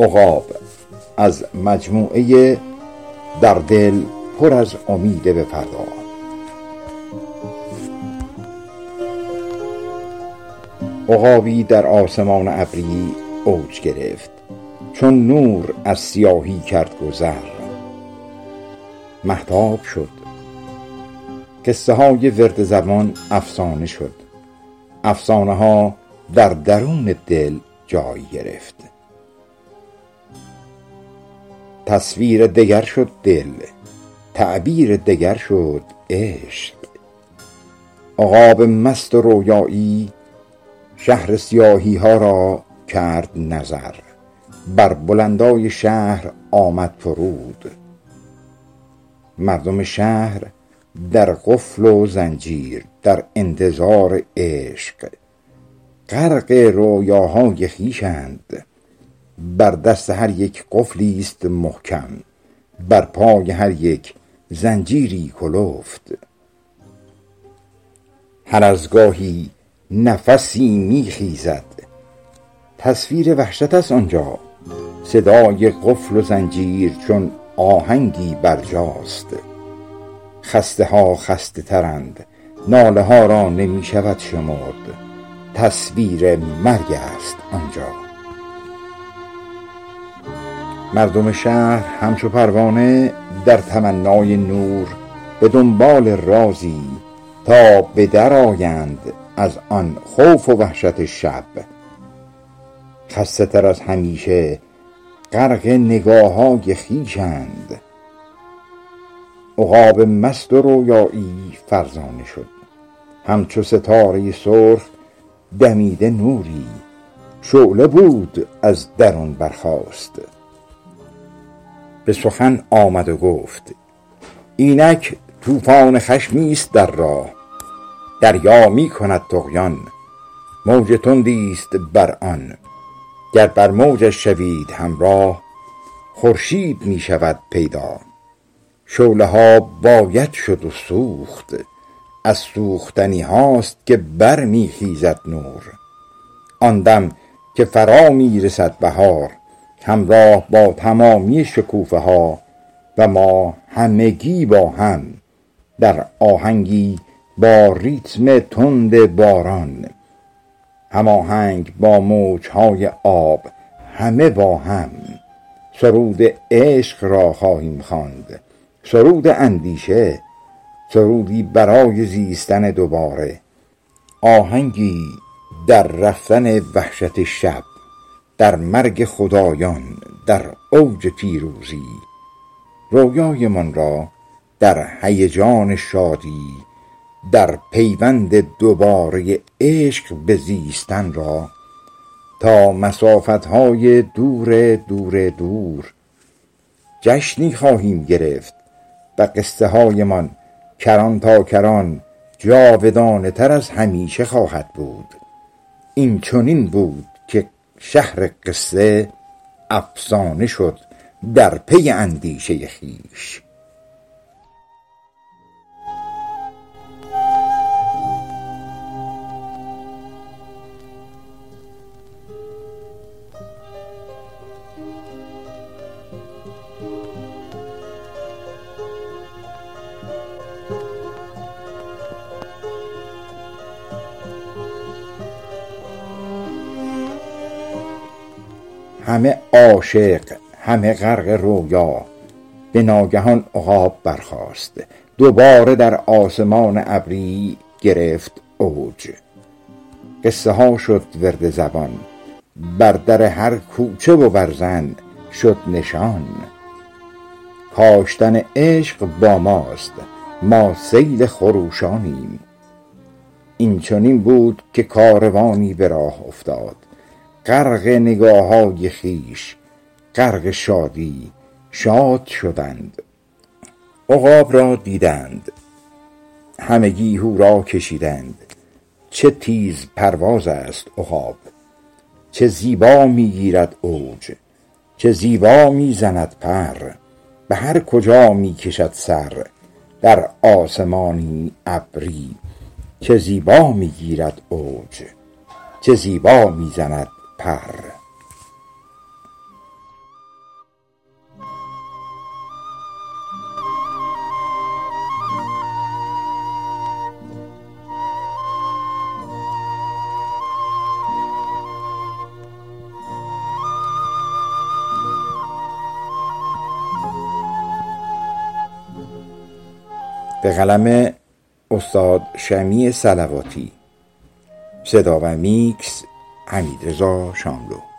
عقاب از مجموعه در دل پر از امید به فردا عقابی در آسمان ابری اوج گرفت چون نور از سیاهی کرد گذر. مهتاب شد. قصه های ورد زبان افسانه شد. افسانه ها در درون دل جای گرفت. تصویر دگر شد دل تعبیر دگر شد عشق. عقاب مست و رویایی شهر سیاهی ها را کرد نظر بر بلندای شهر آمد فرود. مردم شهر در قفل و زنجیر در انتظار عشق. غرق رویاهای خویشند. بر دست هر یک قفلی است محکم بر پای هر یک زنجیری کلفت. هر از گاهی نفسی می خیزد تصویر وحشت است آنجا. صدای قفل و زنجیر چون آهنگی برجاست. خسته ها خسته ترند ناله ها را نمی شود شمرد. تصویر مرگ است آنجا. مردم شهر همچو پروانه در تمنای نور به دنبال رازی تا به در آیند از آن خوف و وحشت شب. خسته تر از همیشه غرق نگاه های خویشند. عقاب مست و رویایی فرزانه شد. همچو ستاره سرخ دمیده نوری. شعله بود از درون برخاست. به سخن آمد و گفت اینک طوفان خشمی است در راه دریا می کند طغیان موج تندی است بر آن. گر بر موجش شوید همراه خورشید می شود پیدا. شعله ها باید شد و سوخت از سوختنی هاست که بر می خیزد نور. آن دم که فرا می رسد بهار همراه با تمامی شکوفه ها و ما همگی با هم در آهنگی با ریتم تند باران. هماهنگ با موج های آب همه با هم. سرود عشق را خواهیم خواند. سرود اندیشه سرودی برای زیستن دوباره. آهنگی در رفتن وحشت شب. در مرگ خدایان در اوج پیروزی رویایمان را در هیجان شادی در پیوند دوباره عشق به زیستن را تا مسافت های دور دور دور جشنی خواهیم گرفت و قصه هایمان کران تا کران جاودانه تر از همیشه خواهد بود. این چنین بود شهر قصه افسانه شد در پی اندیشه خویش همه عاشق همه غرق رویا. به ناگهان عقاب برخاست. دوباره در آسمان ابری گرفت اوج. قصه ها شد ورد زبان. بر در هر کوچه و برزن شد نشان. کاشتن عشق با ماست. ما سیل خروشانیم. این چنین بود که کاروانی به راه افتاد. غرق نگاه های خویش غرق شادی شاد شدند. عقاب را دیدند. همگی هورا کشیدند. چه تیز پرواز است عقاب. چه زیبا می گیرد اوج. چه زیبا می زند پر. به هر کجا می کشد سر. در آسمانی ابری. چه زیبا می گیرد اوج. چه زیبا می زند پر به قلم استاد شمی سلواتی. صدا و میکس حمید شاملو.